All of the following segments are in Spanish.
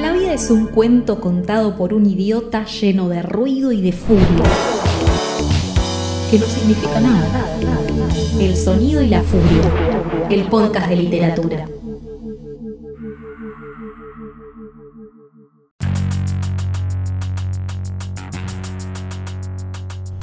La vida es un cuento contado por un idiota lleno de ruido y de furia, que no significa nada. El sonido y la furia, el podcast de literatura.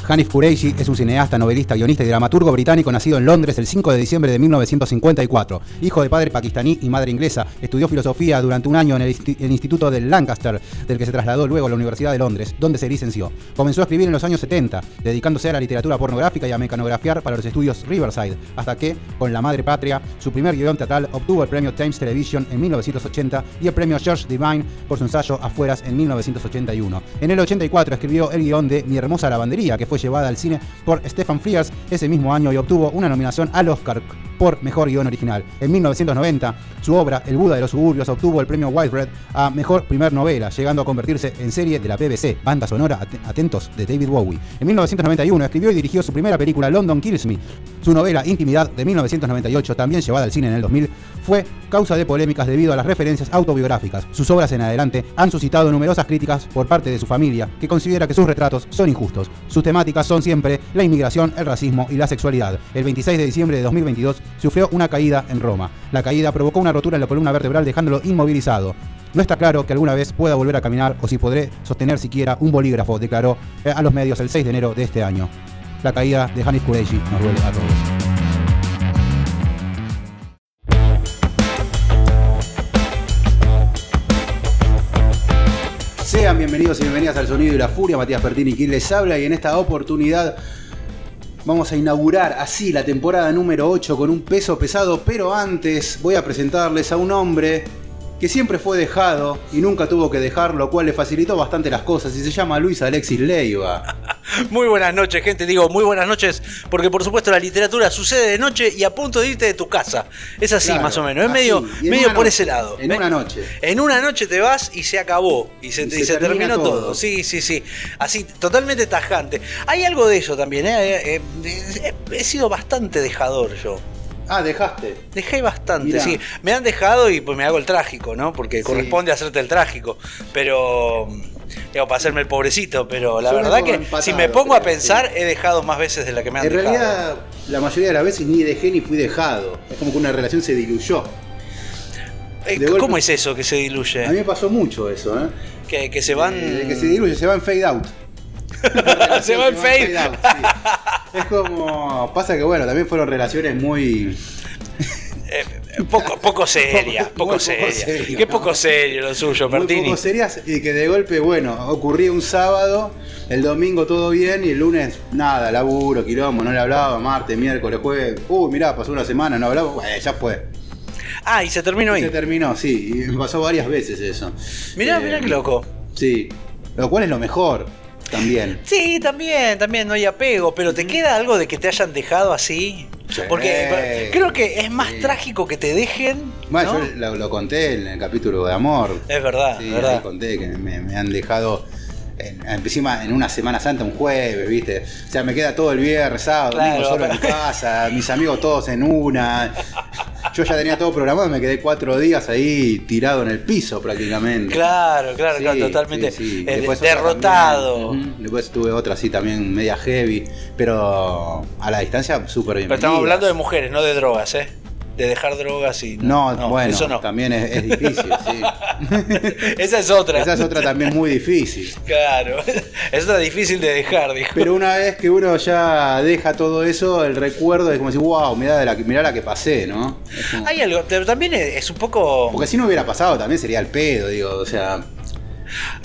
Hanif Kureishi es un cineasta, novelista, guionista y dramaturgo británico nacido en Londres el 5 de diciembre de 1954. Hijo de padre pakistaní y madre inglesa, estudió filosofía durante un año en el, Instituto de Lancaster, del que se trasladó luego a la Universidad de Londres, donde se licenció. Comenzó a escribir en los años 70, dedicándose a la literatura pornográfica y a mecanografiar para los estudios Riverside, hasta que, con La Madre Patria, su primer guion teatral obtuvo el premio Times Television en 1980 y el premio George Divine por su ensayo Afueras en 1981. En el 84 escribió el guion de Mi hermosa lavandería, que fue llevada al cine por Stefan Frears ese mismo año y obtuvo una nominación al Oscar por Mejor Guión Original. En 1990, su obra El Buda de los Suburbios obtuvo el premio Whitebread a Mejor Primer Novela, llegando a convertirse en serie de la BBC, banda sonora atentos de David Bowie. En 1991 escribió y dirigió su primera película London Kills Me. Su novela Intimidad de 1998, también llevada al cine en el 2000, fue causa de polémicas debido a las referencias autobiográficas. Sus obras en adelante han suscitado numerosas críticas por parte de su familia, que considera que sus retratos son injustos. Sus temáticas son siempre la inmigración, el racismo y la sexualidad. El 26 de diciembre de 2022 sufrió una caída en Roma. La caída provocó una rotura en la columna vertebral dejándolo inmovilizado. No está claro que alguna vez pueda volver a caminar o si podré sostener siquiera un bolígrafo, declaró a los medios el 6 de enero de este año. La caída de Hanif Kureishi nos duele a todos. Bienvenidos y bienvenidas al Sonido y la Furia, Matías Pertini quien les habla. Y en esta oportunidad vamos a inaugurar así la temporada número 8 con un peso pesado, pero antes voy a presentarles a un hombre que siempre fue dejado y nunca tuvo que dejar, lo cual le facilitó bastante las cosas y se llama Luis Alexis Leiva. Muy buenas noches, gente. Digo, muy buenas noches, porque por supuesto la literatura sucede de noche y a punto de irte de tu casa. Es así, claro, más o menos. Es así. medio, medio por noche, ese lado. En una noche. En una noche te vas y se acabó. Y se, Y y se se termina terminó todo. todo. Sí, sí, sí. Así, totalmente tajante. Hay algo de eso también. ¿eh? Eh, eh, he sido bastante dejador yo. Ah, dejaste. Dejé bastante, Mirá. sí. Me han dejado y pues me hago el trágico, ¿no? Porque Sí. corresponde hacerte el trágico. Pero. Digo, para hacerme el pobrecito, pero la Yo verdad que empatado, si me pongo a pensar, he dejado más veces de la que me han En dejado. realidad, la mayoría de las veces ni dejé ni fui dejado. Es como que una relación se diluyó. Eh, ¿Cómo es eso que se diluye? A mí me pasó mucho eso, ¿eh? Que, que se van. Eh, que se diluye, se va en fade out. Se va en fade. out, sí. Es como. Pasa que, bueno, también fueron relaciones muy. Eh, poco, poco seria, Muy poco, poco seria. serio, Qué poco serio lo suyo, Muy Martini. poco serias y que de golpe, bueno, ocurría un sábado, el domingo todo bien y el lunes nada, laburo, quilombo, no le hablaba, martes, miércoles, jueves, uy, mirá, pasó una semana, no hablaba, bueno, ya fue. Ah, y se terminó Se ahí. terminó, sí, y me pasó varias veces eso. Mirá, Eh, mirá qué loco. Sí, lo cual es lo mejor también. Sí, también, también no hay apego, pero ¿te queda algo de que te hayan dejado así? Sí. Porque creo que es más Sí. trágico que te dejen. Bueno, ¿no? yo lo, lo conté en el capítulo de amor. Es verdad, Sí, es verdad. ahí conté que me, me han dejado en- encima en una Semana Santa, un jueves, ¿viste? O sea, me queda todo el viernes, sábado, domingo solo en pero- casa, mis amigos todos en una. Yo ya tenía todo programado, me quedé cuatro días ahí tirado en el piso prácticamente. Claro, claro, Sí, claro, totalmente sí, sí. eh, Después derrotado. también. Después tuve otra así también media heavy, pero a la distancia súper bien. Pero estamos hablando de mujeres, no de drogas, ¿eh? De dejar drogas y. No, bueno, eso no. también es, es difícil, sí. Esa es otra. Esa es otra también muy difícil. Claro. Es otra difícil de dejar, dijo. Pero una vez que uno ya deja todo eso, el recuerdo es como decir, wow, mirá, de la, que- mirá la que pasé, ¿no? Como- Hay algo, pero también es un poco. Porque si no hubiera pasado también sería el pedo, digo, o sea,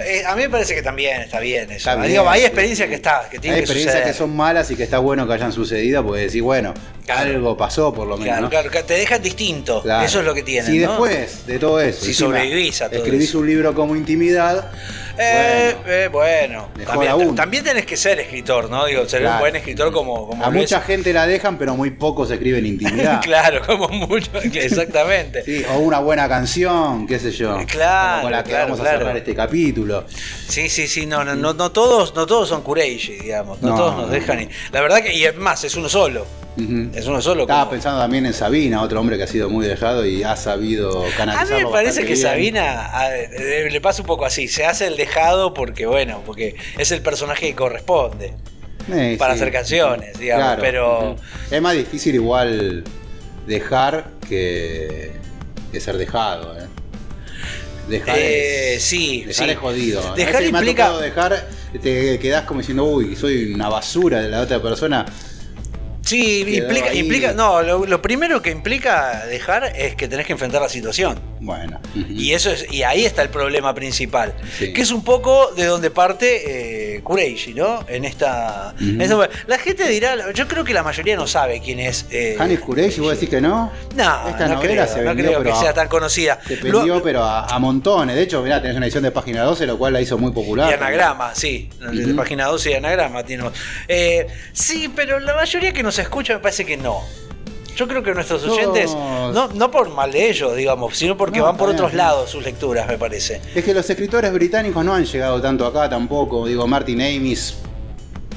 Eh, a mí me parece que también está bien eso. Está bien, Digo, hay experiencias sí. que está, que tienen hay que experiencias suceder. que son malas y que está bueno que hayan sucedido, porque decir, bueno, Claro. algo pasó por lo menos. Claro, ¿no? claro, que te dejan distinto. Claro. Eso es lo que tienen. Si ¿no? después de todo eso, Si encima sobrevivís a todo escribís eso. un libro como intimidad, Eh, bueno, eh, bueno. También, también tenés que ser escritor, ¿no? Digo, ser un Claro. buen escritor como, como a mucha gente la dejan, pero muy pocos escriben intimidad. claro, como mucho. Exactamente. Sí, o una buena canción, qué sé yo. Claro, Como con la que claro, vamos a claro. cerrar este capítulo. Sí, sí, sí, no, no, no, no todos, no todos son Kureishi, digamos, no, No, todos nos no, dejan. y- La verdad que, y es más, es uno solo. Uno solo. Estaba como- pensando también en Sabina, otro hombre que ha sido muy dejado y ha sabido A canalizarlo mí me parece que bien. Sabina a- eh, le pasa un poco así, se hace el dejado porque, bueno, porque es el personaje que corresponde Eh, para sí. hacer canciones, digamos, Claro. pero... Es más difícil igual dejar que, que ser dejado. ¿eh? Dejar Eh, es, sí, dejar sí. es jodido. A Dejar veces me ha implica- dejar, te quedás como diciendo, uy, soy una basura de la otra persona. Sí, implica, implica, no, lo, lo primero que implica dejar es que tenés que enfrentar la situación. Bueno. Y eso es, y ahí está el problema principal. Sí. Que es un poco de donde parte eh, Kureishi, ¿no? En esta, en esta- La gente dirá, yo creo que la mayoría no sabe quién es. eh, Hanif Kureishi, vos decís que no. No, Esta no novela creo, se no vendió, creo pero que sea tan conocida. Se Lo- vendió, pero a, a montones. De hecho, mirá, tenés una edición de página 12, lo cual la hizo muy popular. Y anagrama, sí. De página 12 y anagrama. Tiene... Eh, sí, pero la mayoría que nos escucha me parece que no. Yo creo que nuestros oyentes, no, no por mal de ellos, digamos, sino porque No, van por otros lados sus lecturas, me parece. Es que los escritores británicos no han llegado tanto acá tampoco. Digo, Martin Amis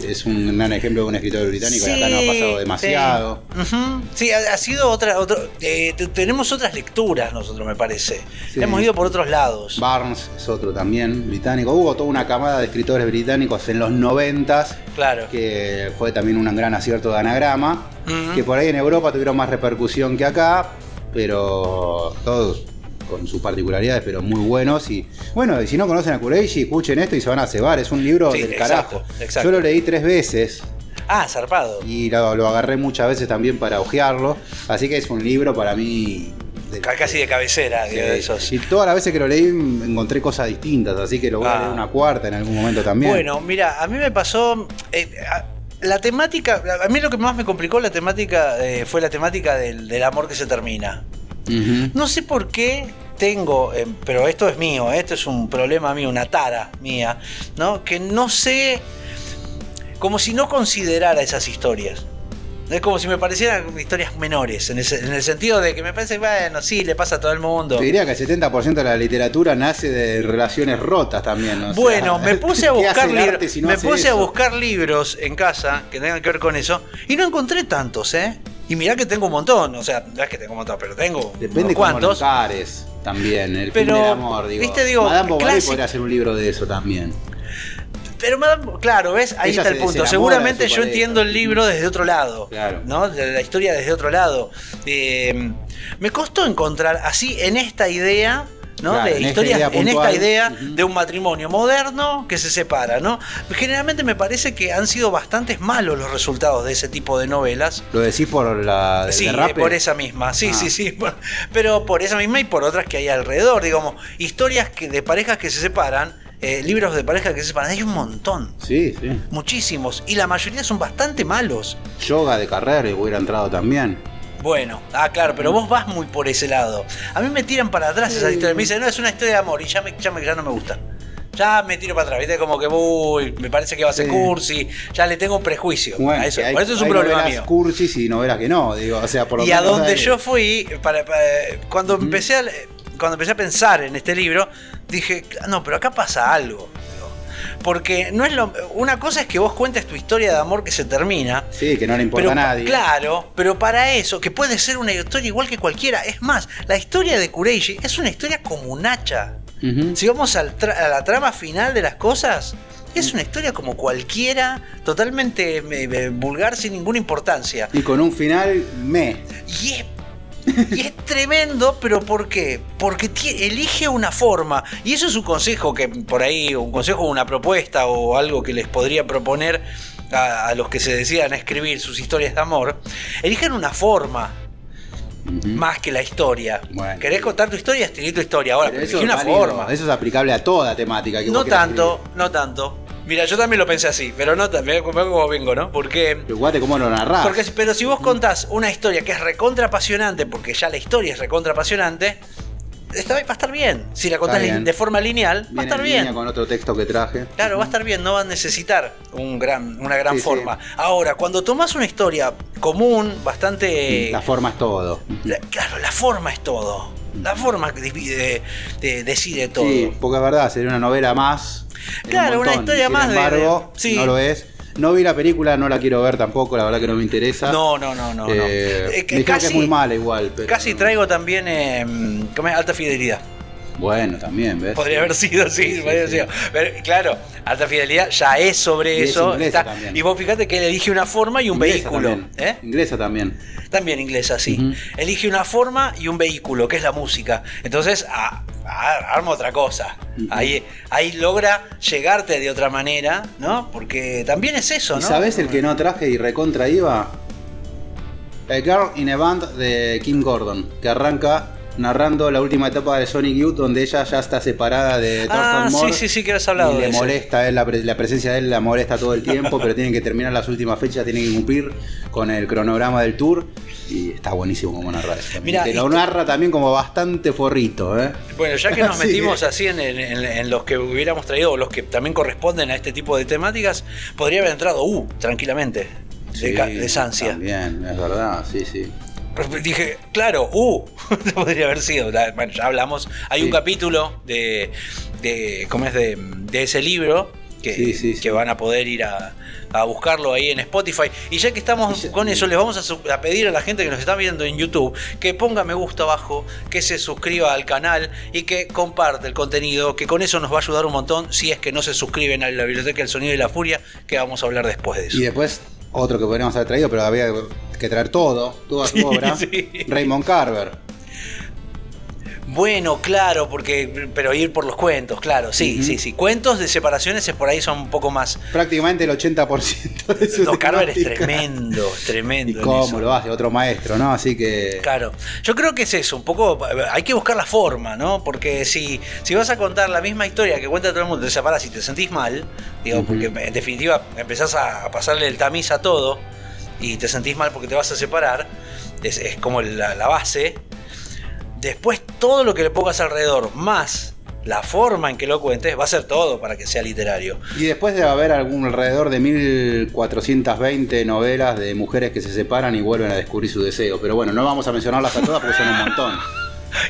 es un gran ejemplo de un escritor británico y acá no ha pasado demasiado. Sí. Sí, ha, ha sido otra. Otro, eh, te- tenemos otras lecturas nosotros, me parece. Sí. Hemos ido por otros lados. Barnes es otro también británico. Hubo toda una camada de escritores británicos en los noventas Claro. que fue también un gran acierto de anagrama. Que por ahí en Europa tuvieron más repercusión que acá, pero todos con sus particularidades, pero muy buenos. Y bueno, y si no conocen a Kureishi, escuchen esto y se van a cebar. Es un libro Sí, del exacto, carajo. exacto. Yo lo leí tres veces Ah, zarpado. y lo, lo agarré muchas veces también para hojearlo. Así que es un libro para mí. de- Casi de cabecera, Sí, de esos. Y todas las veces que lo leí encontré cosas distintas, así que lo voy a Ah. leer una cuarta en algún momento también. Bueno, mira, a mí me pasó. eh, a- la temática. A mí lo que más me complicó la temática eh, fue la temática del, del amor que se termina. No sé por qué tengo, eh, pero esto es mío, eh, esto es un problema mío, una tara mía, ¿no? Que no sé. Como si no considerara esas historias. Es como si me parecieran historias menores, en, el sentido de que me parece, bueno, sí, le pasa a todo el mundo. Te diría que el 70% de la literatura nace de relaciones rotas también. o sea, Bueno, me puse a ¿qué buscar arte si no me puse a buscar libros en casa que tengan que ver con eso y no encontré tantos, ¿eh? Y mirá que tengo un montón, o sea, no es que tengo un montón, pero tengo Depende cuantos. encares también, el Pero, fin del amor, digo. viste, digo, Madame Bovary podría hacer un libro de eso también. Pero Madame- claro, ¿ves? Ahí Ella está el se punto. Seguramente yo entiendo el libro desde otro lado. Claro. ¿No? De la historia desde otro lado. Eh, me costó encontrar así en esta idea. ¿No? Claro, de en esta historias, idea en esta idea de un matrimonio moderno que se separa, ¿no? Generalmente me parece que han sido bastantes malos los resultados de ese tipo de novelas. ¿Lo decís por la del Sí, derrape? por esa misma, sí, Ah. sí, sí, por- pero por esa misma y por otras que hay alrededor, digamos, historias que, de parejas que se separan, eh, libros de parejas que se separan, hay un montón. Sí, sí. Muchísimos. Y la mayoría son bastante malos. Yoga de carrera hubiera entrado también. Bueno, ah, claro, pero vos vas muy por ese lado. A mí me tiran para atrás esas Sí. historias. Me dicen, no, es una historia de amor y ya, me, ya, me- ya no me gusta. Ya me tiro para atrás, ¿viste? Como que, uy, me parece que va a ser Sí. cursi. Ya le tengo un prejuicio. Bueno, a eso. hay- por eso es un hay problema mío. cursis y novelas que no, digo, o sea, por lo Y a donde yo fui, para, para- cuando empecé a, cuando empecé a pensar en este libro, dije, no, pero acá pasa algo. Porque no es lo. Una cosa es que vos cuentes tu historia de amor que se termina. Sí, que no le importa Pero, a nadie. Claro, pero para eso, que puede ser una historia igual que cualquiera. Es más, la historia de Kureishi es una historia como un hacha. Si vamos al a la trama final de las cosas, es una historia como cualquiera, totalmente eh, eh, vulgar, sin ninguna importancia. Y con un final me. Y es, y es tremendo, pero ¿por qué? Porque elige una forma. Y eso es un consejo que por ahí, un consejo, una propuesta o algo que les podría proponer a, a los que se decidan a escribir sus historias de amor. Elijan una forma. Más que la historia. Bueno. ¿Querés contar tu historia? Escribí tu historia. Ahora, Pero pero eso, elegí una válido, forma. eso es aplicable a toda temática que No tanto, no tanto. Mira, yo también lo pensé así, pero no. Mirá cómo vengo, ¿no? Porque Pero guate cómo lo narrás. Porque, pero si vos contás una historia que es recontra apasionante, porque ya la historia es recontra apasionante, está- va a estar bien. Si la contás de forma lineal, va a estar en línea bien. con otro texto que traje. Claro, va a estar bien, no va a necesitar un gran, una gran Sí, sí. forma. Ahora, cuando tomás una historia común, bastante. La forma es todo. la- claro, la forma es todo. La forma que divide- de- decide todo. Sí, porque es verdad, sería una novela más. un Claro, una historia Sin más de- embargo, de- sí. no lo es. No vi la película, no la quiero ver tampoco, la verdad que no me interesa. No, no, no, no. no. Eh, Eh, que me dijeron que casi- es muy mala igual. Pero Casi traigo también eh, alta fidelidad. Bueno, también, ¿ves? Podría haber sido, sí, Sí, sí, podría haber sido. Pero, claro, alta fidelidad ya es sobre Y es eso. está- y vos fíjate que él elige una forma y un Inglesa vehículo. También. ¿eh? Inglesa también. También inglesa, sí. Ujú. Elige una forma y un vehículo, que es la música. Entonces, a- a- arma otra cosa. Ahí, ahí logra llegarte de otra manera, ¿no? Porque también es eso, ¿Y ¿no? sabes el que no traje y recontra iba? A Girl in a Band de Kim Gordon, que arranca narrando la última etapa de Sonic Youth, donde ella ya está separada de Ah, Thornton Moore. sí, sí, sí, que has hablado y le molesta, él, la, pre- la presencia de él la molesta todo el tiempo, pero tienen que terminar las últimas fechas, tienen que cumplir con el cronograma del tour. Y está buenísimo como narra eso. Mirá, Te lo narra también como bastante forrito, ¿eh? Bueno, ya que nos Sí. metimos así en, en- en- en los que hubiéramos traído, los que también corresponden a este tipo de temáticas, podría haber entrado U, tranquilamente, de, Sí, de Sancia. También, es verdad, sí, sí. Dije, claro, U, podría haber sido. Bueno, ya hablamos. Hay un capítulo de, de ¿cómo es? De, de ese libro que, Sí, sí, sí. que van a poder ir a, a buscarlo ahí en Spotify. Y ya que estamos con eso, les vamos a, a pedir a la gente que nos está viendo en YouTube que ponga me gusta abajo, que se suscriba al canal y que comparte el contenido, que con eso nos va a ayudar un montón si es que no se suscriben a la Biblioteca del Sonido y la Furia, que vamos a hablar después de eso. Y después, otro que podríamos haber traído, pero había que traer todo, toda su Sí, obra. sí. Raymond Carver. Bueno, claro, porque pero ir por los cuentos, claro, sí, sí, sí. Cuentos de separaciones es por ahí son un poco más. Prácticamente el 80% de su No, Carver es tremendo, tremendo. Y cómo lo hace, otro maestro, ¿no? Así que. Claro, yo creo que es eso, un poco, hay que buscar la forma, ¿no? Porque si, si vas a contar la misma historia que cuenta todo el mundo, te separas y te sentís mal, digo, porque en definitiva empezás a pasarle el tamiz a todo y te sentís mal porque te vas a separar, es, es como la, la base. Después todo lo que le pongas alrededor, más la forma en que lo cuentes, va a ser todo para que sea literario. Y después de haber algún alrededor de 1420 novelas de mujeres que se separan y vuelven a descubrir su deseo. Pero bueno, no vamos a mencionarlas a todas porque son un montón.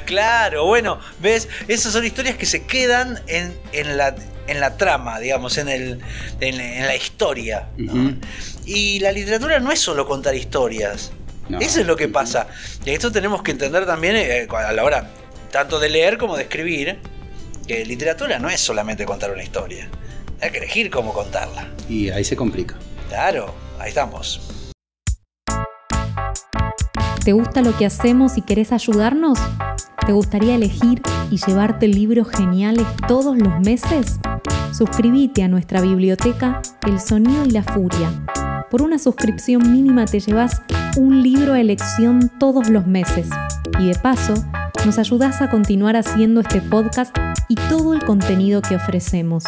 Claro, bueno, ves, esas son historias que se quedan en, en la, en la trama, digamos, en, el, en, la historia. Y la literatura no es solo contar historias. No. Eso es lo que pasa. Y esto tenemos que entender también eh, a la hora tanto de leer como de escribir, que literatura no es solamente contar una historia. Hay que elegir cómo contarla. Y ahí se complica. Claro, ahí estamos. ¿Te gusta lo que hacemos y querés ayudarnos? ¿Te gustaría elegir y llevarte libros geniales todos los meses? Suscríbete a nuestra biblioteca El Sonido y la Furia. Por una suscripción mínima te llevas un libro a elección todos los meses. Y de paso, nos ayudás a continuar haciendo este podcast y todo el contenido que ofrecemos.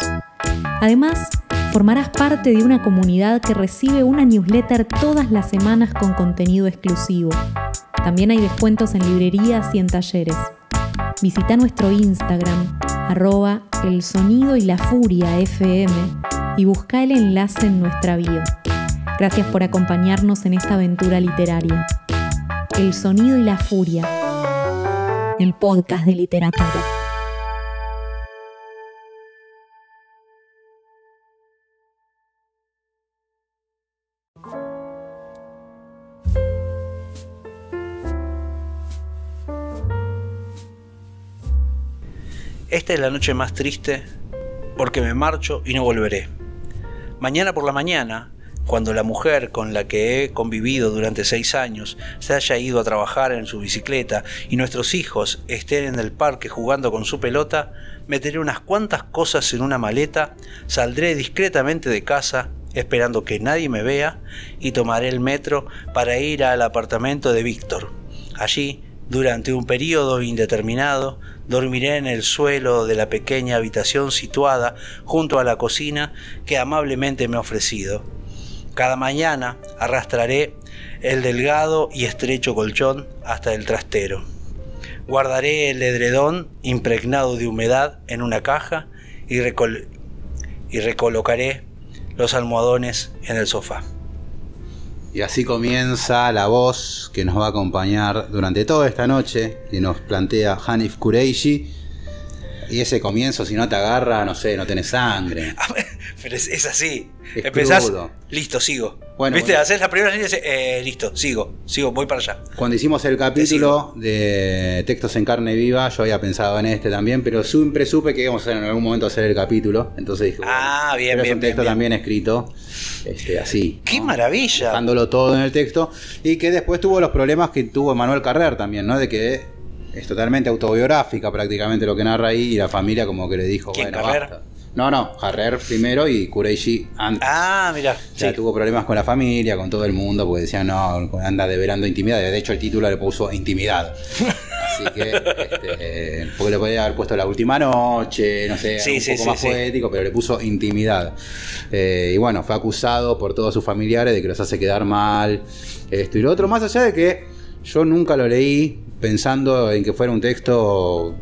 Además, formarás parte de una comunidad que recibe una newsletter todas las semanas con contenido exclusivo. También hay descuentos en librerías y en talleres. Visita nuestro Instagram, arroba el sonido y la furia FM, y busca el enlace en nuestra bio. Gracias por acompañarnos en esta aventura literaria. El sonido y la furia, el podcast de literatura. Esta es la noche más triste porque me marcho y no volveré. Mañana por la mañana, cuando la mujer con la que he convivido durante seis años se haya ido a trabajar en su bicicleta y nuestros hijos estén en el parque jugando con su pelota, meteré unas cuantas cosas en una maleta, saldré discretamente de casa esperando que nadie me vea y tomaré el metro para ir al apartamento de Víctor. Allí, durante un periodo indeterminado, dormiré en el suelo de la pequeña habitación situada junto a la cocina que amablemente me ha ofrecido. Cada mañana arrastraré el delgado y estrecho colchón hasta el trastero. Guardaré el edredón impregnado de humedad en una caja y, recol- y recolocaré los almohadones en el sofá. Y así comienza la voz que nos va a acompañar durante toda esta noche, que nos plantea Hanif Kureishi. Y ese comienzo, si no te agarra, no sé, no tenés sangre. Pero es, es así. Es Empezás, crudo. listo, sigo. Bueno, ¿Viste? bueno. Haces la primera línea y dices, eh, listo, sigo, sigo, voy para allá. Cuando hicimos el capítulo de textos en carne viva, yo había pensado en este también, pero siempre supe que íbamos a en algún momento hacer el capítulo. Entonces dije, Ah, bueno, bien, pero bien, es un texto bien. también escrito este, así. ¡Qué ¿no? maravilla! Dejándolo todo en el texto. Y que después tuvo los problemas que tuvo Manuel Carrer también, ¿no? De que es totalmente autobiográfica prácticamente lo que narra ahí y la familia como que le dijo, ¿Quién, bueno, Carrer? basta. No, no, Carrer primero y Kureishi antes. Ah, mira. O sea, tuvo problemas con la familia, con todo el mundo, porque decían, no, anda develando intimidad. De hecho, el título le puso intimidad. Así que, este, porque le podía haber puesto la última noche, no sé, Sí, un sí, poco sí, más sí. poético, pero le puso intimidad. Eh, y bueno, fue acusado por todos sus familiares de que los hace quedar mal. Esto y lo otro, más allá de que yo nunca lo leí pensando en que fuera un texto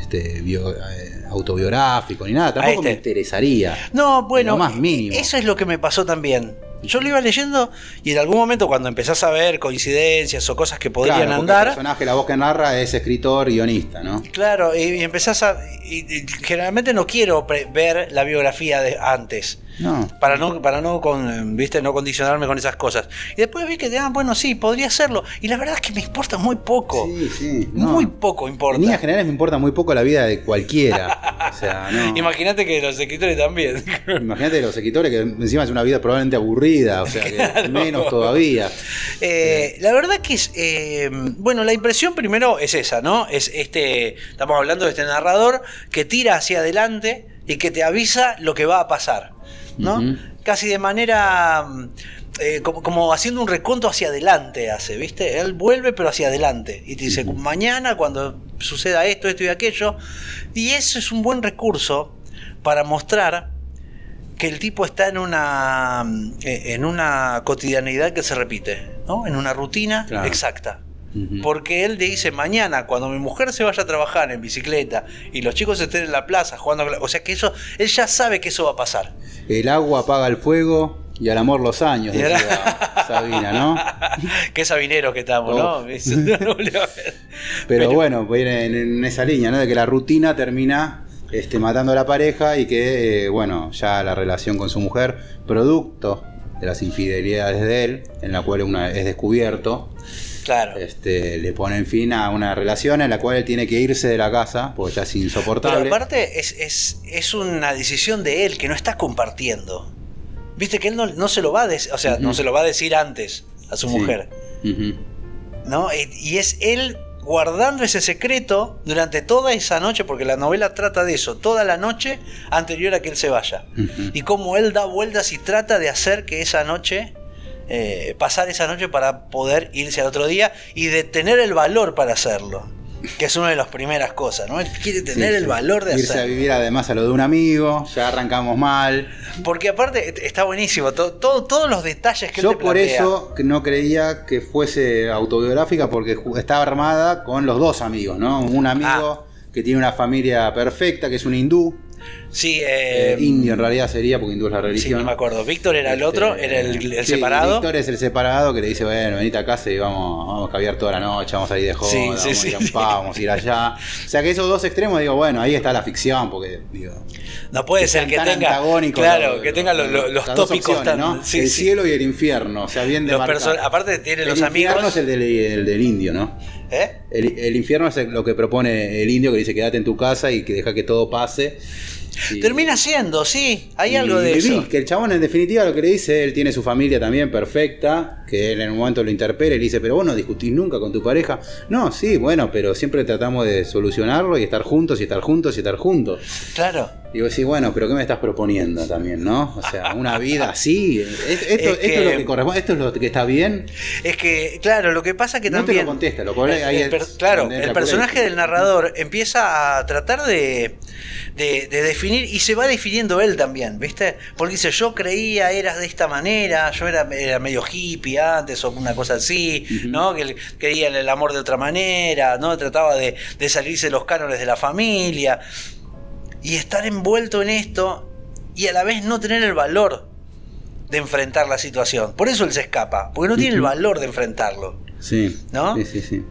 este, bio- eh, autobiográfico ni nada. Tampoco me interesaría. No, bueno, Lo más mínimo. eso es lo que me pasó también. Yo lo iba leyendo y en algún momento cuando empezás a ver coincidencias o cosas que podrían Claro, porque El andar, personaje, la voz que narra, es escritor, guionista, ¿no? claro, y, y empezás a... y- y generalmente no quiero ver la biografía de antes. No. Para no, para no, con, ¿viste? no condicionarme con esas cosas. Y después vi que, ah, bueno, sí, podría hacerlo. Y la verdad es que me importa muy poco. Sí, sí. no. Muy poco importa. En líneas generales me importa muy poco la vida de cualquiera. O sea, no. Imagínate que los escritores también. Imagínate los escritores que encima es una vida probablemente aburrida, o sea, que menos todavía. Eh, la verdad que es. eh, bueno, la impresión primero es esa, ¿no? Es este. Estamos hablando de este narrador que tira hacia adelante y que te avisa lo que va a pasar, ¿no? Casi de manera. mm, eh, como, como haciendo un reconto hacia adelante hace, ¿viste? Él vuelve pero hacia adelante y te dice, mañana cuando suceda esto, esto y aquello. Y eso es un buen recurso para mostrar que el tipo está en una eh, en una cotidianidad que se repite, ¿no? En una rutina Claro. exacta. Porque él te dice mañana, cuando mi mujer se vaya a trabajar en bicicleta y los chicos estén en la plaza jugando, o sea que eso, él ya sabe que eso va a pasar. El agua apaga el fuego y al amor los años, decía Sabina, ¿no? Qué sabineros que estamos, ¿no? Oh. No. Pero, Pero- bueno, viene en, en esa línea, ¿no? De que la rutina termina este, matando a la pareja y que, eh, bueno, ya la relación con su mujer, producto de las infidelidades de él, en la cual una es descubierto, Claro. este, le ponen fin a una relación en la cual él tiene que irse de la casa, porque ya es Pero insoportable. aparte es, es, es una decisión de él que no está compartiendo. Viste que él no, no se lo va a decir, o sea, no se lo va a decir antes a su Sí. mujer. ¿no? Y, y es él guardando ese secreto durante toda esa noche, porque la novela trata de eso, toda la noche anterior a que él se vaya. Y cómo él da vueltas y trata de hacer que esa noche, eh, pasar esa noche para poder irse al otro día y de tener el valor para hacerlo. Que es una de las primeras cosas, ¿no? Él quiere tener Sí, el sí. valor de Irse a vivir además a lo de un amigo, ya arrancamos mal. Porque aparte est- está buenísimo, to- todo- todos los detalles que él Yo te por plantea. eso no creía que fuese autobiográfica porque estaba armada con los dos amigos, ¿no? Un amigo que tiene una familia perfecta, que es un hindú, Sí, eh, eh, indio en realidad sería porque hindú es la sí, religión. no me acuerdo. Víctor era el Este, otro, era el, el sí, separado. Víctor es el separado que le dice, bueno, venite a casa y vamos, vamos a caviar toda la noche, vamos a salir de joda, Sí, vamos sí, a sí, ir a sí. vamos a ir allá. O sea que esos dos extremos, digo, bueno, ahí está la ficción, porque digo, No puede que ser que tenga. antagónicos Claro, los- que tenga lo- lo- los las dos tópicos opciones, tan. ¿no? sí, el sí. cielo y el infierno, o sea, bien Los perso- aparte tiene El los infierno amigos. es el del, el del indio, ¿no? ¿Eh? El, el infierno es lo que propone el indio que dice quédate en tu casa y que deja que todo pase. Y- Termina siendo, sí, hay y algo de eso. Que el chabón en definitiva lo que le dice, él tiene su familia también perfecta, que él en un momento lo interpela y le dice, pero vos no discutís nunca con tu pareja. No, sí, bueno, pero siempre tratamos de solucionarlo y estar juntos y estar juntos y estar juntos. Claro. Y vos decís, bueno, pero ¿qué me estás proponiendo también, no? O sea, una vida así. es- Esto, Es esto es lo que- corresponde, esto es lo que está bien. Es que, claro, lo que pasa que No te también. lo contesta, lo cual ahí el es claro, el personaje del narrador empieza a tratar de, de, de definir y se va definiendo él también, ¿viste? Porque dice, yo creía eras de esta manera, yo era, era medio hippie antes o una cosa así. ¿no? Que creía en el amor de otra manera, ¿no? Trataba de, de salirse de los cánones de la familia y estar envuelto en esto y a la vez no tener el valor de enfrentar la situación. Por eso él se escapa, porque no tiene el valor de enfrentarlo. Sí, ¿No? sí, sí, sí.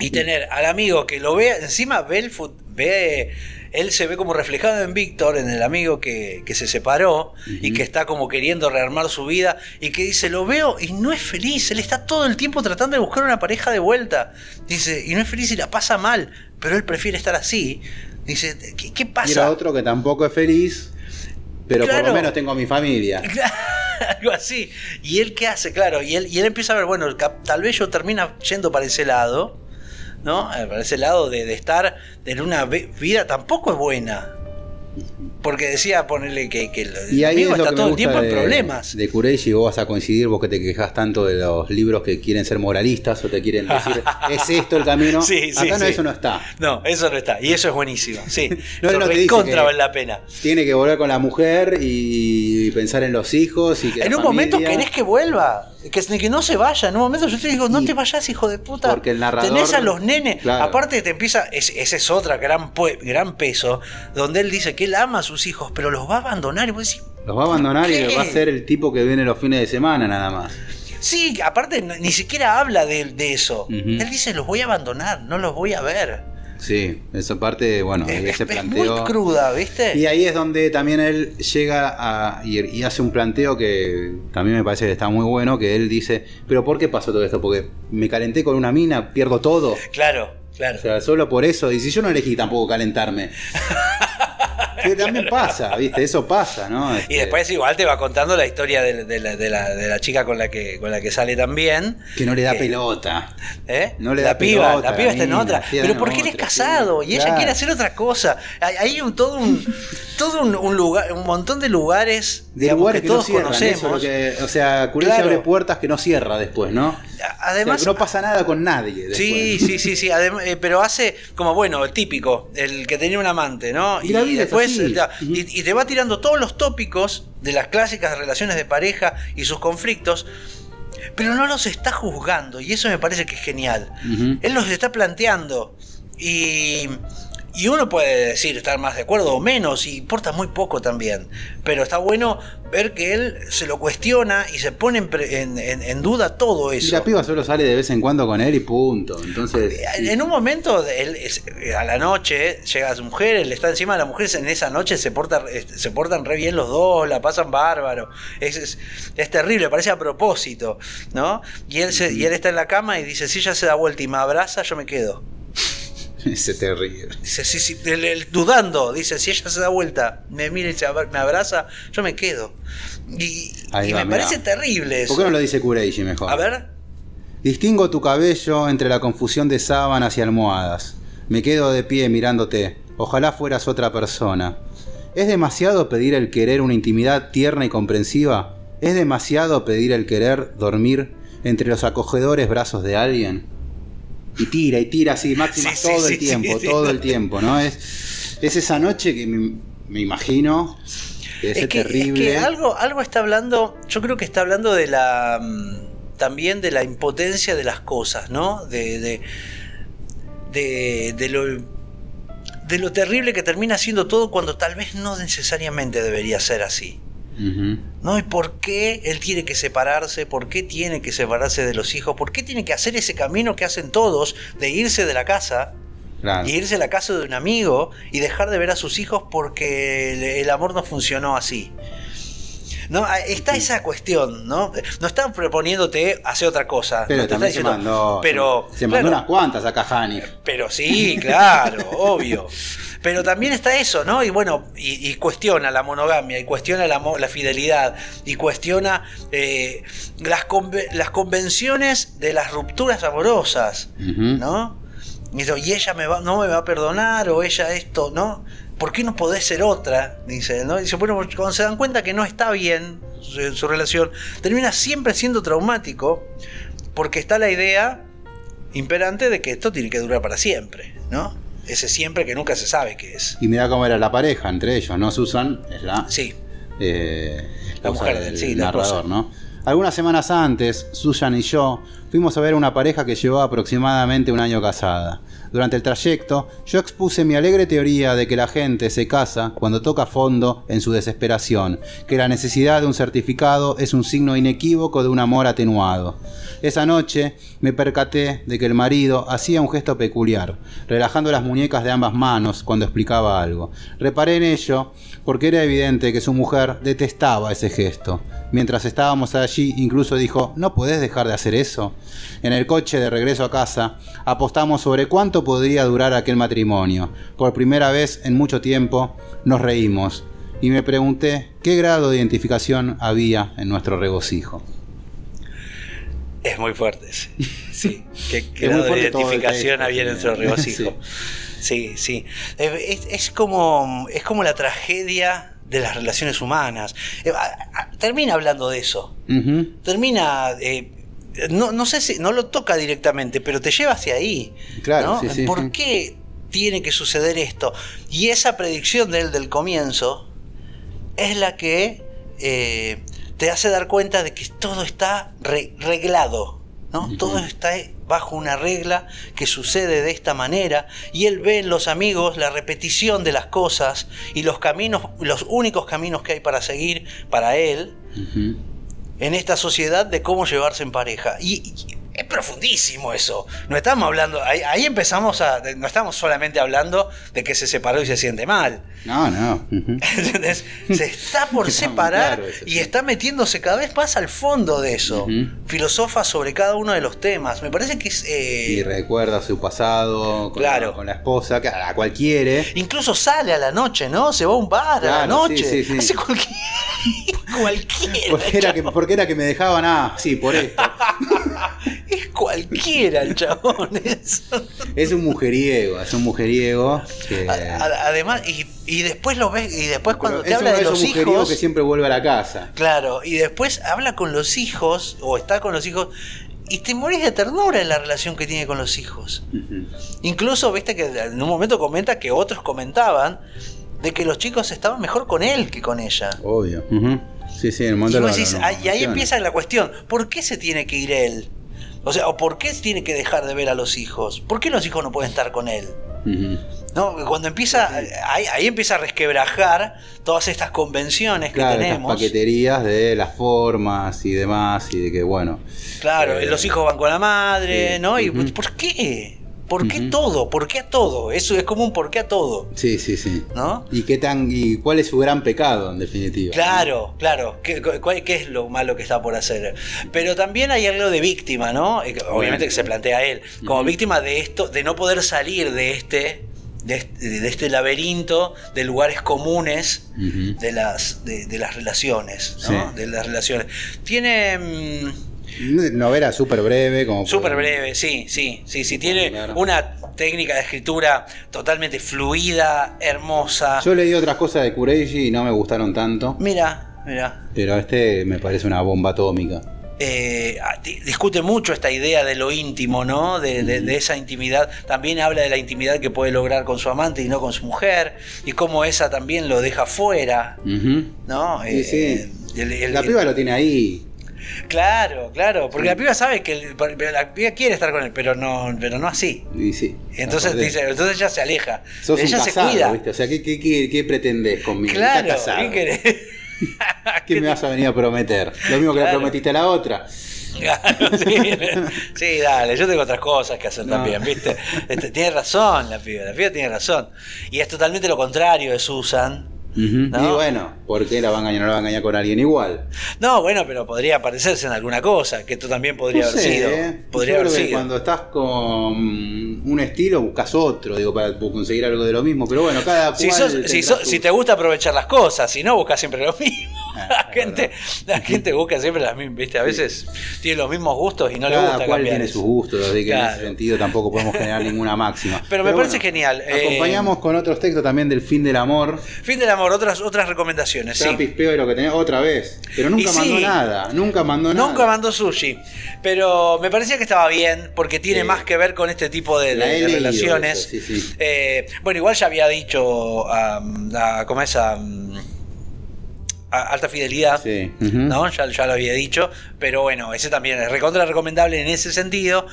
Y tener al amigo que lo ve, encima ve, el fut- ve él se ve como reflejado en Víctor, en el amigo que, que se separó y que está como queriendo rearmar su vida y que dice, lo veo y no es feliz, él está todo el tiempo tratando de buscar una pareja de vuelta. Dice, y no es feliz y la pasa mal, pero él prefiere estar así. Dice, ¿qué, pasa? era otro que tampoco es feliz, pero por lo menos tengo a mi familia. Algo así. ¿Y él qué hace? Claro, y él, y él empieza a ver, bueno, tal vez yo termina yendo para ese lado, ¿no? Eh, Para ese lado de, de estar en una vida tampoco es buena. Porque decía ponerle que, que Y ahí amigo es lo está que todo el tiempo de, en problemas. de Kureishi, vos vas a coincidir, vos que te quejas tanto de los libros que quieren ser moralistas o te quieren decir, es esto el camino. Sí, sí, Acá no, sí. eso no está. No, eso no está. Y eso es buenísimo. Sí. No, Eso no, te que- vale la pena. Tiene que volver con la mujer y pensar en los hijos y que En un momento querés que vuelva, que, que no se vaya. En un momento yo te digo, no te vayas, hijo de puta. porque el narrador- Tenés a los nenes. Claro. Aparte te empieza, es- ese es otra gran, gran peso, donde él dice que él ama a sus hijos, pero los va a abandonar. Y vos decís, Los va a abandonar ¿Qué? y va a ser el tipo que viene los fines de semana nada más. sí, aparte ni siquiera habla de, de eso. Él dice, los voy a abandonar, no los voy a ver. Sí, esa parte, bueno, Es, ese es- es planteo. muy cruda, ¿viste? Y ahí es donde también él llega a, y, y hace un planteo que también me parece que está muy bueno, que él dice, pero ¿por qué pasó todo esto? Porque me calenté con una mina, pierdo todo. Claro, claro. O sea, solo por eso. Y si yo no elegí tampoco calentarme. que también pasa, ¿viste? Eso pasa, ¿no? Y Este, después igual te va contando la historia de, de la, de la- de la chica con la que, con la que sale también. Que no le da que- pelota. ¿Eh? No le la da piba, pelota, la piba está en otra. Pero porque él es casado sí, y ella claro. quiere hacer otra cosa. Hay, hay un, todo un todo un, un lugar, un montón de lugares, De digamos, lugares que que, no todos cierran. conocemos. o sea, Kureishi Claro. abre puertas que no cierra después, ¿no? A- O sea, Además, no pasa nada con nadie. Después. Sí, sí, sí, sí. eh, pero hace como, bueno, el típico, el que tenía un amante, ¿no? Y la vida es después así. y, y te va tirando todos los tópicos de las clásicas relaciones de pareja y sus conflictos, pero no los está juzgando. Y eso me parece que es genial. Él los está planteando. Y, y uno puede decir estar más de acuerdo o menos, y importa muy poco también. Pero está bueno ver que él se lo cuestiona y se pone en, en- en- en duda todo Y eso. la piba solo sale de vez en cuando con él y punto. Entonces. sí. En un momento, él es- a la noche, llega su mujer, él está encima de la mujer, en esa noche se, porta, este, se portan re bien los dos, la pasan bárbaro. Es, es, es terrible, parece a propósito, ¿no? Y él, se- y él está en la cama y dice, si ella se da vuelta y me abraza, yo me quedo. Ese terrible. Dice, sí, sí, dudando, dice, si ella se da vuelta, me mira y se abra- me abraza, yo me quedo. Y, Ahí y va, me mirá. parece terrible eso. ¿Por qué no lo dice Kureishi mejor? A ver, Distingo tu cabello entre la confusión de sábanas y almohadas. Me quedo de pie mirándote. Ojalá fueras otra persona. ¿Es demasiado pedir el querer una intimidad tierna y comprensiva? ¿Es demasiado pedir el querer dormir entre los acogedores brazos de alguien? Y tira y tira así, máxima Sí, sí, todo sí, el tiempo, sí, sí. todo el tiempo, ¿no? Es, es esa noche que me, me imagino que es, es que, es terrible. que algo, algo está hablando, yo creo que está hablando de la mm, también de la impotencia de las cosas, ¿no? De, de, de, de lo de lo terrible que termina siendo todo cuando tal vez no necesariamente debería ser así. ¿No? ¿Y por qué él tiene que separarse? ¿Por qué tiene que separarse de los hijos? ¿Por qué tiene que hacer ese camino que hacen todos de irse de la casa Claro. y irse a la casa de un amigo y dejar de ver a sus hijos porque el, el amor no funcionó así. ¿No? Ah, Está esa cuestión, ¿no? No están proponiéndote hacer otra cosa. Pero no te también está se diciendo, mandó, pero, se mandó claro, unas cuantas acá Hanif. pero sí, claro, obvio. Pero también está eso, ¿no? Y bueno, y, y cuestiona la monogamia, y cuestiona la, la fidelidad, y cuestiona eh, las, las convenciones de las rupturas amorosas, Ujú. ¿no? Y, eso, y ella me va, no me va a perdonar, o ella esto, ¿no? ¿Por qué no podés ser otra? Dice, ¿no? Dice, bueno, cuando se dan cuenta que no está bien su, su relación, termina siempre siendo traumático, porque está la idea imperante de que esto tiene que durar para siempre, ¿no? Ese siempre que nunca se sabe qué es. Y mira cómo era la pareja entre ellos, ¿no? Susan es la, Sí, eh, La mujer del sí, narrador. ¿no? Algunas semanas antes, Susan y yo Fuimos a ver una pareja que llevaba aproximadamente un año casada. Durante el trayecto, yo expuse mi alegre teoría de que la gente se casa cuando toca fondo en su desesperación, que la necesidad de un certificado es un signo inequívoco de un amor atenuado. Esa noche me percaté de que el marido hacía un gesto peculiar, relajando las muñecas de ambas manos cuando explicaba algo. Reparé en ello porque era evidente que su mujer detestaba ese gesto. Mientras estábamos allí, incluso dijo, ¿no podés dejar de hacer eso? En el coche de regreso a casa, apostamos sobre cuánto podría durar aquel matrimonio. Por primera vez en mucho tiempo, nos reímos y me pregunté qué grado de identificación había en nuestro regocijo. Es muy fuerte, sí. sí. ¿Qué grado de identificación había en nuestro regocijo? Sí, sí. Es, como, es como la tragedia de las relaciones humanas. Eh, termina hablando de eso. Termina. Eh, no, no, sé si no lo toca directamente, pero te lleva hacia ahí. Claro, sí, sí, ¿Por qué tiene que suceder esto? Y esa predicción de él del comienzo es la que eh, te hace dar cuenta de que todo está reglado. ¿no? Todo está bajo una regla que sucede de esta manera y él ve en los amigos la repetición de las cosas y los caminos, los únicos caminos que hay para seguir para él en esta sociedad de cómo llevarse en pareja. Y, es profundísimo eso. No estamos hablando, ahí, empezamos a, no estamos solamente hablando de que se separó y se siente mal. No, no. Se está por separar y está metiéndose cada vez más al fondo de eso. Filosofa sobre cada uno de los temas. Me parece que es... Eh, y recuerda su pasado con, la, con la esposa, a cual quiere. Incluso sale a la noche, ¿no? Se va a un bar a la noche. Hace cualquier... cualquiera. Porque era, que, porque era que me dejaban, ah, sí, por esto. es cualquiera el chabón. Es un mujeriego, es un mujeriego. además, y, después lo ves, y después cuando te habla de los hijos. Es un que siempre vuelve a la casa. Claro, y después habla con los hijos, o está con los hijos. Y te morís de ternura en la relación que tiene con los hijos. Incluso, viste que en un momento comenta que otros comentaban de que los chicos estaban mejor con él que con ella. Obvio. Sí, sí, en el y ahí empieza la cuestión. ¿Por qué se tiene que ir él? O sea, ¿o por qué tiene que dejar de ver a los hijos? ¿Por qué los hijos no pueden estar con él? ¿No? Cuando empieza, ahí, empieza a resquebrajar todas estas convenciones que tenemos. Estas paqueterías de las formas y demás, y de que, bueno. Claro, eh, los hijos van con la madre, ¿no? ¿Y por qué? ¿Por qué todo? ¿Por qué a todo? Eso es como un por qué a todo. Sí, sí, sí. ¿No? ¿Y qué tan y cuál es su gran pecado en definitiva? Claro, claro. ¿Qué, ¿Qué, es lo malo que está por hacer? Pero también hay algo de víctima, ¿no? Eh, obviamente que se plantea él como víctima de esto, de no poder salir de este de este, laberinto de lugares comunes de, las, de, las relaciones, ¿no? De las relaciones. Tiene mm, Novela súper breve. como Súper breve, sí, sí, sí, sí. Tiene una técnica de escritura totalmente fluida, hermosa. Yo leí otras cosas de Kureishi y no me gustaron tanto. Mira, mira. Pero este me parece una bomba atómica. Eh, ah, discute mucho esta idea de lo íntimo, ¿no? De, esa intimidad. También habla de la intimidad que puede lograr con su amante y no con su mujer. Y cómo esa también lo deja fuera, ¿no? Sí, sí. Eh, la piba lo tiene ahí. Claro, claro, porque la piba sabe que la piba quiere estar con él, pero no, pero no así. Y sí. Entonces dice, entonces ella se aleja. ella se cuida. O sea, ¿qué, qué, qué, pretendés conmigo? Claro, ¿qué querés? ¿Qué me vas a venir a prometer? Lo mismo que le prometiste a la otra. Claro, sí, sí, dale, yo tengo otras cosas que hacer también, ¿viste? Este, tiene razón la piba, la piba tiene razón. Y es totalmente lo contrario de Susan, y bueno, ¿por qué la van a engañar? No la van a engañar con alguien igual. No, bueno, pero podría parecerse en alguna cosa, que esto también podría haber sido. Podría haber sido. cuando estás con un estilo buscas otro, digo, para conseguir algo de lo mismo. Pero bueno, cada cual. Si, si, te gusta aprovechar las cosas, si no, buscas siempre lo mismo. La, gente, la gente busca siempre las mismas, ¿viste? A veces tiene los mismos gustos y no le gusta cual tiene sus gustos, así que en ese sentido tampoco podemos generar ninguna máxima. Pero, me parece genial. Acompañamos eh, con otros textos también del fin del amor. Fin del amor, otras, otras recomendaciones. Sí. pispeo de lo que tenía otra vez. Pero nunca mandó nada. Nunca mandó nada. Nunca mandó sushi. Pero me parecía que estaba bien porque tiene más que ver con este tipo de, relaciones. Eh, bueno, igual ya había dicho a, a, ¿cómo es? A, a- alta fidelidad. Sí. ¿no? Ya, ya lo había dicho, pero bueno, ese también es recontra recomendable en ese sentido.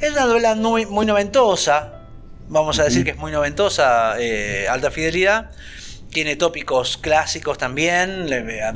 Es una novela muy, muy noventosa, vamos a decir que es muy noventosa, eh, alta fidelidad. Tiene tópicos clásicos también,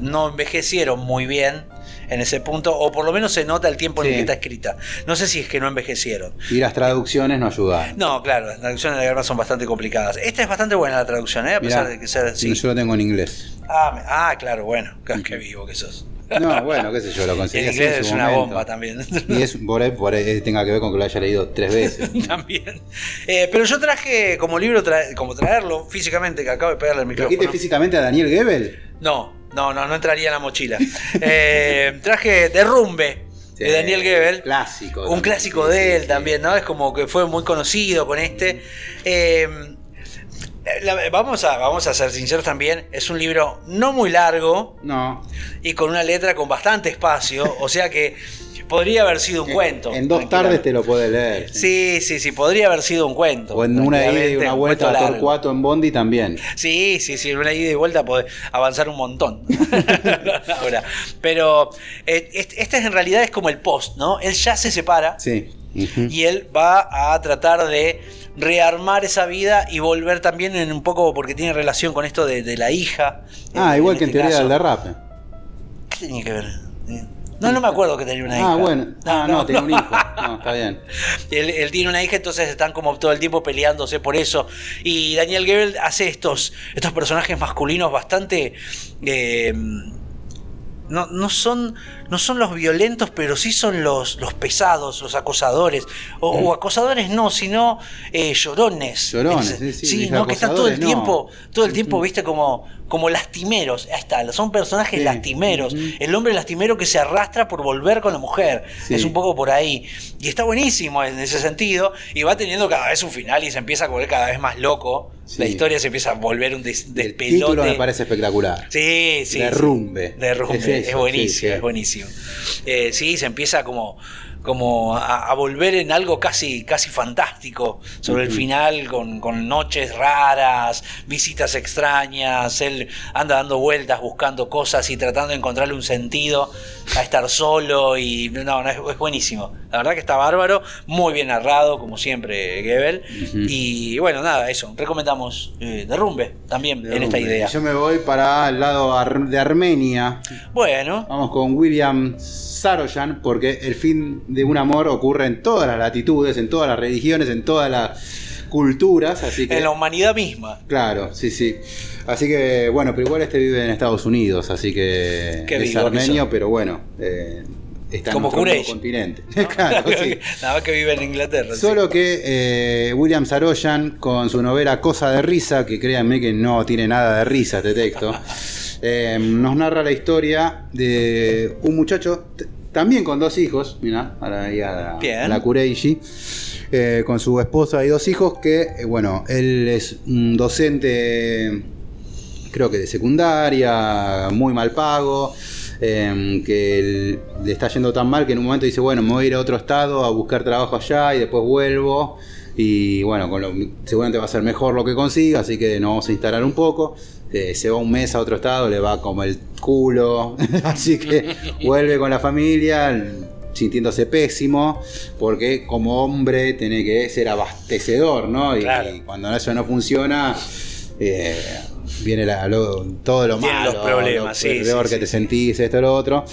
no envejecieron muy bien en ese punto, o por lo menos se nota el tiempo en el Sí. que está escrita. No sé si es que no envejecieron. Y las traducciones no ayudan. No, claro, las traducciones de la guerra son bastante complicadas. Esta es bastante buena la traducción, ¿eh? a pesar Mirá, de que sea así. Yo lo tengo en inglés. Ah, ah, claro, bueno, qué, vivo que sos. No, bueno, qué sé yo, lo conseguí en así es una momento. bomba también. Y es por ahí, por ahí tenga que ver con que lo haya leído tres veces. También. Eh, pero yo traje como libro, como traerlo físicamente, que acabo de pegarle el ¿Trajiste micrófono. físicamente a Daniel Gebel? No, no, no, no entraría en la mochila. Eh, traje Derrumbe, de Daniel Gebel. Clásico. Un también, clásico sí, de él sí. también, ¿no? Es como que fue muy conocido con este. Eh, la- vamos, a, vamos a ser sinceros también, es un libro no muy largo No. y con una letra con bastante espacio, o sea que podría haber sido un cuento. En dos tardes te lo puedes leer. Sí, sí, sí, podría haber sido un cuento. O en una ida y una un vuelta a cuento largo. Torcuato en Bondi también. Sí, sí, sí, en una ida y vuelta puede avanzar un montón. Ahora, pero eh, este en realidad es como el post, ¿no? Él ya se separa Sí. Y él va a tratar de rearmar esa vida y volver también en un poco, porque tiene relación con esto de, de la hija. Ah, igual que en este teoría caso. del derrape. ¿Qué tenía que ver? No, no me acuerdo que tenía una hija. Ah, bueno. Ah, no, tiene un hijo. No, está bien. Él, él tiene una hija, entonces están como todo el tiempo peleándose por eso. Y Daniel Gebel hace estos, estos personajes masculinos bastante. eh, no, no, son, no son los violentos, pero sí son los, los pesados, los acosadores. O, o acosadores no, sino eh, llorones. Llorones, Es- sí, sí, ¿no? Que están todo el no. tiempo, todo el tiempo, viste, como, como lastimeros. Ahí está, son personajes Sí. lastimeros. El hombre lastimero que se arrastra por volver con la mujer. Es un poco por ahí. Y está buenísimo en ese sentido. Y va teniendo cada vez un final y se empieza a volver cada vez más loco. La historia se empieza a volver un des- El despelote. título me parece espectacular. Sí, sí. Derrumbe. Derrumbe. Es Es, buenísimo, es buenísimo. Eh, sí, se empieza como, como a, a volver en algo casi, casi fantástico sobre el final, con, con noches raras, visitas extrañas. Él anda dando vueltas buscando cosas y tratando de encontrarle un sentido a estar solo. Y no, no, es, es buenísimo. La verdad que está bárbaro, muy bien narrado, como siempre, Gebel. Y bueno, nada, eso. Recomendamos eh, Derrumbe también en esta idea. Yo me voy para el lado de Armenia. Bueno, Vamos con William Saroyan, porque el fin de un amor ocurre en todas las latitudes, en todas las religiones, en todas las culturas, así que... en la humanidad misma. Claro, sí, sí. Así que, bueno, pero igual este vive en Estados Unidos, así que Qué es que armenio, pero bueno, eh, está Como en otro continente. claro, sí. Nada más que vive en Inglaterra. sí. Solo que eh, William Saroyan, con su novela Cosa de Risa, que créanme que no tiene nada de risa este texto, eh, nos narra la historia de un muchacho, también con dos hijos, mira, ahora ahí a la, Bien. a la Kureishi, eh, con su esposa y dos hijos, que, eh, bueno, él es un docente, creo que de secundaria, muy mal pago. eh, que le está yendo tan mal que en un momento dice, bueno, me voy a ir a otro estado a buscar trabajo allá y después vuelvo. Y bueno, con lo, seguramente va a ser mejor lo que consiga, así que nos vamos a instalar un poco. Eh, se va un mes a otro estado, le va como el culo, así que vuelve con la familia sintiéndose pésimo, porque como hombre tiene que ser abastecedor, ¿no? Y, Claro. y cuando eso no funciona, eh, viene la- lo- todo lo malo, los problemas, lo sí, peor sí, que sí, te sentís, esto, lo otro.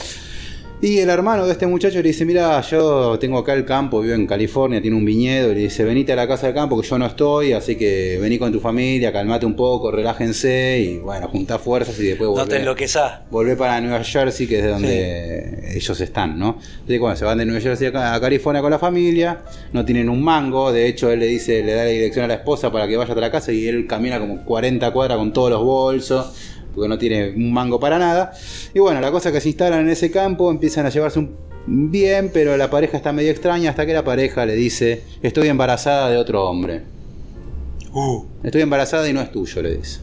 Y el hermano de este muchacho le dice, mira, yo tengo acá el campo, vivo en California, tiene un viñedo, y le dice, venite a la casa del campo que yo no estoy, así que vení con tu familia, calmate un poco, relájense y bueno, juntá fuerzas y después No te volvé, enloquezás. volvé para Nueva Jersey, que es de donde ellos están, ¿no? Entonces bueno, se van de Nueva Jersey a a California con la familia, no tienen un mango, de hecho él le dice, le da la dirección a la esposa para que vaya a la casa y él camina como 40 cuadras con todos los bolsos porque no tiene un mango para nada. Y bueno, la cosa es que se instalan en ese campo, empiezan a llevarse un bien, pero la pareja está medio extraña hasta que la pareja le dice, estoy embarazada de otro hombre. Uh. Estoy embarazada y no es tuyo, le dice.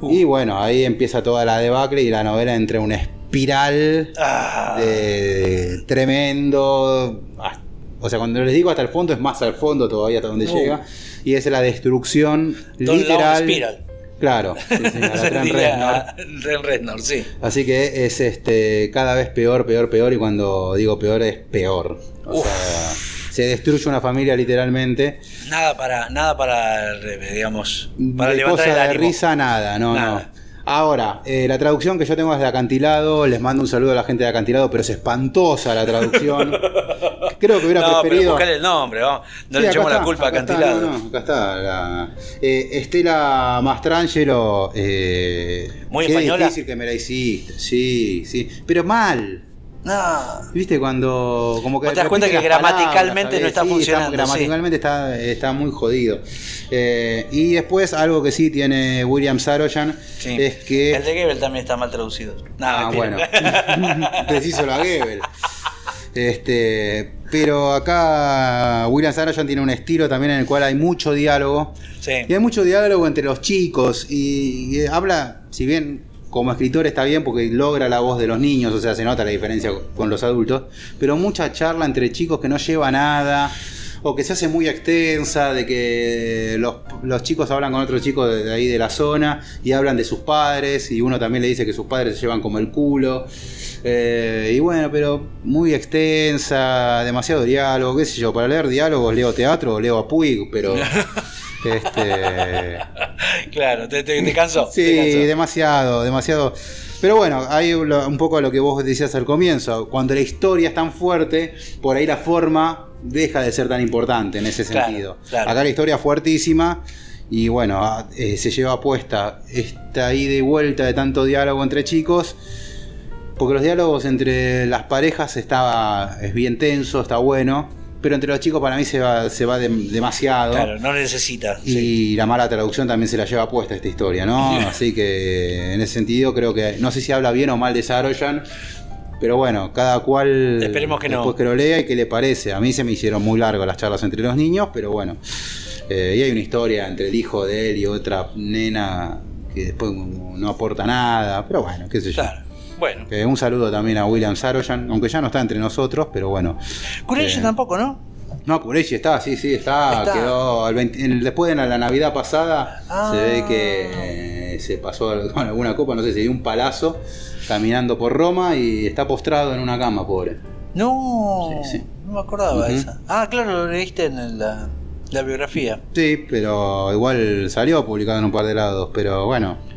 Uh. Y bueno, ahí empieza toda la debacle y la novela entra en una espiral Ah. de tremendo. O sea, cuando les digo hasta el fondo, es más al fondo todavía hasta donde Uh. llega. Y es la destrucción literal. Claro, sí, sí, a la Reznor. Reznor, sí. Así que es este cada vez peor, peor, peor y cuando digo peor es peor. O Uf. sea, se destruye una familia literalmente. Nada para, nada para, digamos, para de levantar cosa el de risa, nada, no, Nada. no. Ahora, eh, la traducción que yo tengo es de Acantilado, les mando un saludo a la gente de Acantilado, pero es espantosa la traducción. Creo que hubiera no, pero preferido... buscale el nombre. No Sí, le echemos la culpa a acá está, no, no, acá está. la- eh, Estela Mastrangelo. Eh, Muy qué española. difícil que me la hiciste. Sí, sí. Pero mal. No. ¿Viste? Cuando. Como que te das cuenta que gramaticalmente palabras, no está funcionando, gramaticalmente está, está muy jodido. Eh, y después, algo que sí tiene William Saroyan Sí. es que. El de Gebel también está mal traducido. No, Ah, bueno. Preciso la Gebel. Este, pero acá William Saroyan tiene un estilo también en el cual hay mucho diálogo. sí. Y hay mucho diálogo entre los chicos. Y, y habla, si bien como escritor está bien porque logra la voz de los niños, o sea, se nota la diferencia con los adultos. Pero mucha charla entre chicos que no lleva nada. O que se hace muy extensa, de que los, chicos hablan con otros chicos de, de ahí de la zona y hablan de sus padres, y uno también le dice que sus padres se llevan como el culo. Eh, y bueno, pero muy extensa, demasiado diálogo, qué sé yo, para leer diálogos leo teatro o leo a Puig, pero... este, Claro, te, te, te cansó. Sí, te cansó. demasiado, demasiado. Pero bueno, hay un poco a lo que vos decías al comienzo. Cuando la historia es tan fuerte, por ahí la forma deja de ser tan importante en ese sentido. claro. Acá la historia es fuertísima y bueno, a- eh, se lleva puesta esta ida y vuelta de tanto diálogo entre chicos. Porque los diálogos entre las parejas está, es bien tenso, está bueno. Pero entre los chicos para mí se va, se va dem- demasiado. Claro, no necesita. Y sí. la mala traducción también se la lleva puesta esta historia, ¿no? Así que en ese sentido creo que no sé si habla bien o mal de Saroyan, pero bueno, cada cual Esperemos que no. después que lo lea y qué le parece. A mí se me hicieron muy largas las charlas entre los niños, pero bueno. Eh, y hay una historia entre el hijo de él y otra nena que después no aporta nada, pero bueno, qué sé yo. Claro. Bueno. Un saludo también a William Saroyan, aunque ya no está entre nosotros, pero bueno. Kureishi Eh, tampoco, ¿no? no, Kureishi está, sí, sí, está. Está. Quedó al 20 en- después de la, Navidad pasada, Ah. se ve que eh, se pasó con alguna copa, no sé, se dio un palazo caminando por Roma y está postrado en una cama, pobre. No, Sí, sí. no me acordaba Ujú. esa. Ah, claro, lo leíste en la, la biografía. Sí, pero igual salió publicado en un par de lados, pero bueno.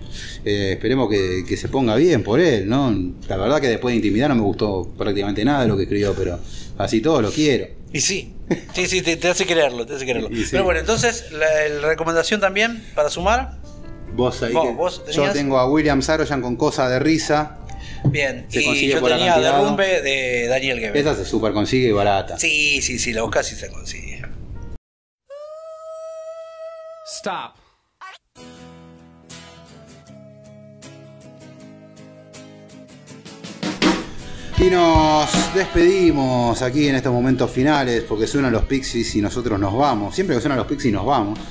Eh, esperemos que, que se ponga bien por él, ¿no? La verdad que después de intimidar no me gustó prácticamente nada de lo que escribió, pero así todo lo quiero. Y sí, sí, sí, te, te hace quererlo, te hace quererlo. Y sí. Pero bueno, entonces, la, la recomendación también para sumar. Vos ahí Vos, que- vos yo tengo a William Saroyan con Cosa de Risa. Bien, Se y consigue yo por tenía. Derrumbe de Daniel Gebel. Esa se super consigue y barata. Sí, sí, sí, la buscas y se consigue. Stop. Y nos despedimos aquí en estos momentos finales porque suenan los Pixies y nosotros nos vamos. Siempre que suenan los Pixies nos vamos. No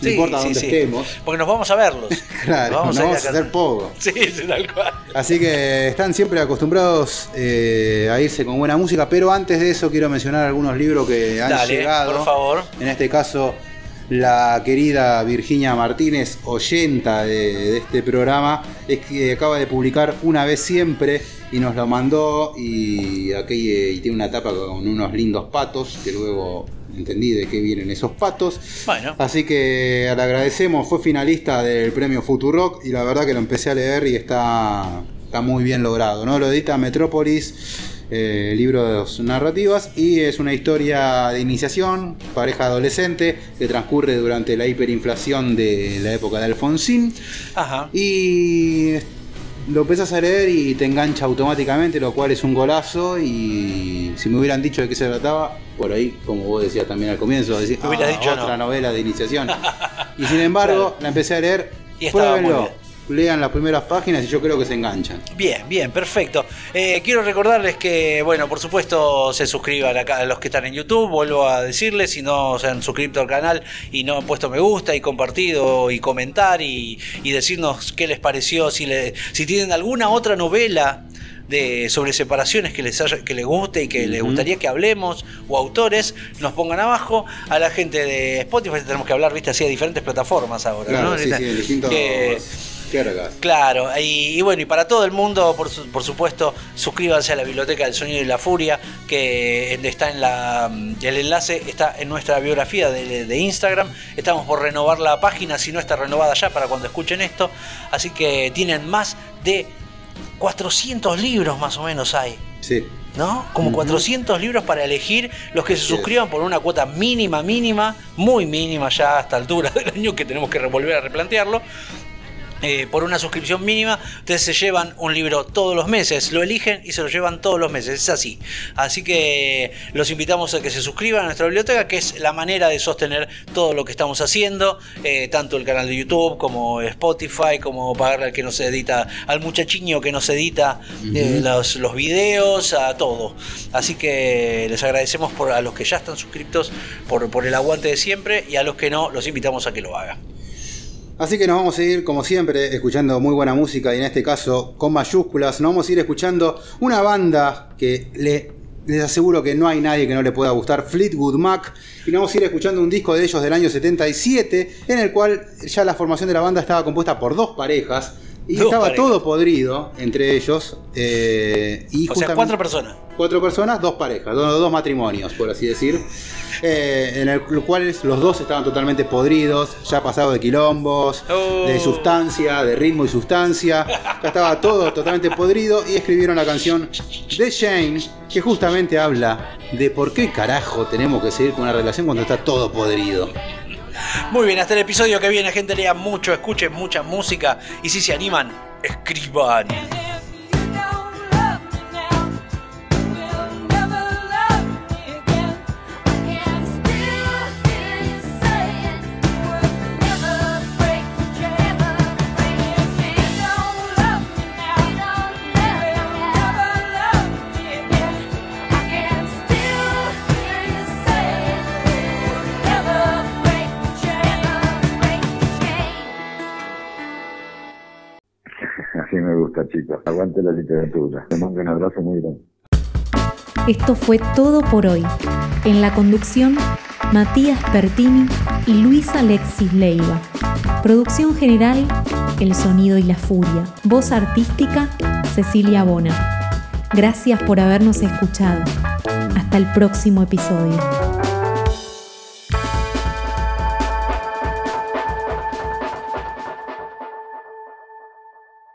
Sí, importa sí, dónde sí. estemos. Porque nos vamos a verlos. Claro, Nos nos ir vamos a hacer poco. Sí, sí, tal cual. Así que están siempre acostumbrados eh, a irse con buena música, pero antes de eso quiero mencionar algunos libros que han Dale, llegado. por favor. En este caso, la querida Virginia Martínez, oyenta de, de este programa, es que acaba de publicar Una vez siempre y nos lo mandó y aquí eh, y tiene una tapa con unos lindos patos que luego entendí de qué vienen esos patos. Bueno, Así que le agradecemos, fue finalista del premio Futurock y la verdad que lo empecé a leer y está, está muy bien logrado. ¿no? Lo edita Metrópolis, eh, libro de dos narrativas, y es una historia de iniciación, pareja adolescente, que transcurre durante la hiperinflación de la época de Alfonsín. ajá. Y lo empezás a leer y te engancha automáticamente, lo cual es un golazo. Y si me hubieran dicho de qué se trataba, por ahí, como vos decías también al comienzo, decís, "Ah, dicho otra no". novela de iniciación. y sin embargo, Claro. la empecé a leer. Y Pruébenlo. Lean las primeras páginas y yo creo que se enganchan. Bien, bien, perfecto. Eh, quiero recordarles que, bueno, por supuesto, se suscriban acá a los que están en YouTube. Vuelvo a decirles, si no se han suscrito al canal y no han puesto me gusta y compartido y comentar y, y decirnos qué les pareció, si, le, si tienen alguna otra novela de sobre separaciones que les, haya- que les guste y que les gustaría que hablemos, o autores, nos pongan abajo. A la gente de Spotify tenemos que hablar, viste, así de diferentes plataformas ahora, Claro, ¿no? sí, sí, distintos Que- Claro, y, y bueno, y para todo el mundo, por, su- por supuesto, suscríbanse a la Biblioteca del Sonido y la Furia, que está en la. El enlace está en nuestra biografía de, de Instagram. Estamos por renovar la página, si no está renovada ya para cuando escuchen esto. Así que tienen más de 400 libros más o menos hay. Sí. ¿no? Como 400 libros para elegir los que se suscriban por una cuota mínima, mínima, muy mínima ya a esta altura del año que tenemos que volver a replantearlo. Eh, por una suscripción mínima, ustedes se llevan un libro todos los meses, lo eligen y se lo llevan todos los meses, es así. Así que los invitamos a que se suscriban a nuestra biblioteca, que es la manera de sostener todo lo que estamos haciendo, eh, tanto el canal de YouTube como Spotify, como pagarle al que nos edita, al muchachiño que nos edita eh, los, los videos, a todo. Así que les agradecemos por, a los que ya están suscriptos por, por el aguante de siempre y a los que no, los invitamos a que lo hagan. Así que nos vamos a ir, como siempre, escuchando muy buena música y en este caso con mayúsculas. Nos vamos a ir escuchando una banda que le, les aseguro que no hay nadie que no le pueda gustar, Fleetwood Mac. Y nos vamos a ir escuchando un disco de ellos del año 77, en el cual ya la formación de la banda estaba compuesta por dos parejas. Y Dos estaba parejas. todo podrido entre ellos. eh, y O sea, justamente- cuatro personas. Cuatro personas, dos parejas, dos, dos matrimonios, por así decir. Eh, en el los cuales los dos estaban totalmente podridos, ya pasado de quilombos, Oh. de sustancia, de ritmo y sustancia. Ya estaba todo totalmente podrido y escribieron la canción The Shane, que justamente habla de por qué carajo tenemos que seguir con una relación cuando está todo podrido. Muy bien, hasta el episodio que viene, gente, lean mucho, escuchen mucha música y si se animan, escriban. Aguante la literatura. Te mando un abrazo muy grande. Esto fue todo por hoy. En la conducción, Matías Pertini y Luis Alexis Leiva. Producción general, El Sonido y la Furia. Voz artística, Cecilia Bona. Gracias por habernos escuchado. Hasta el próximo episodio.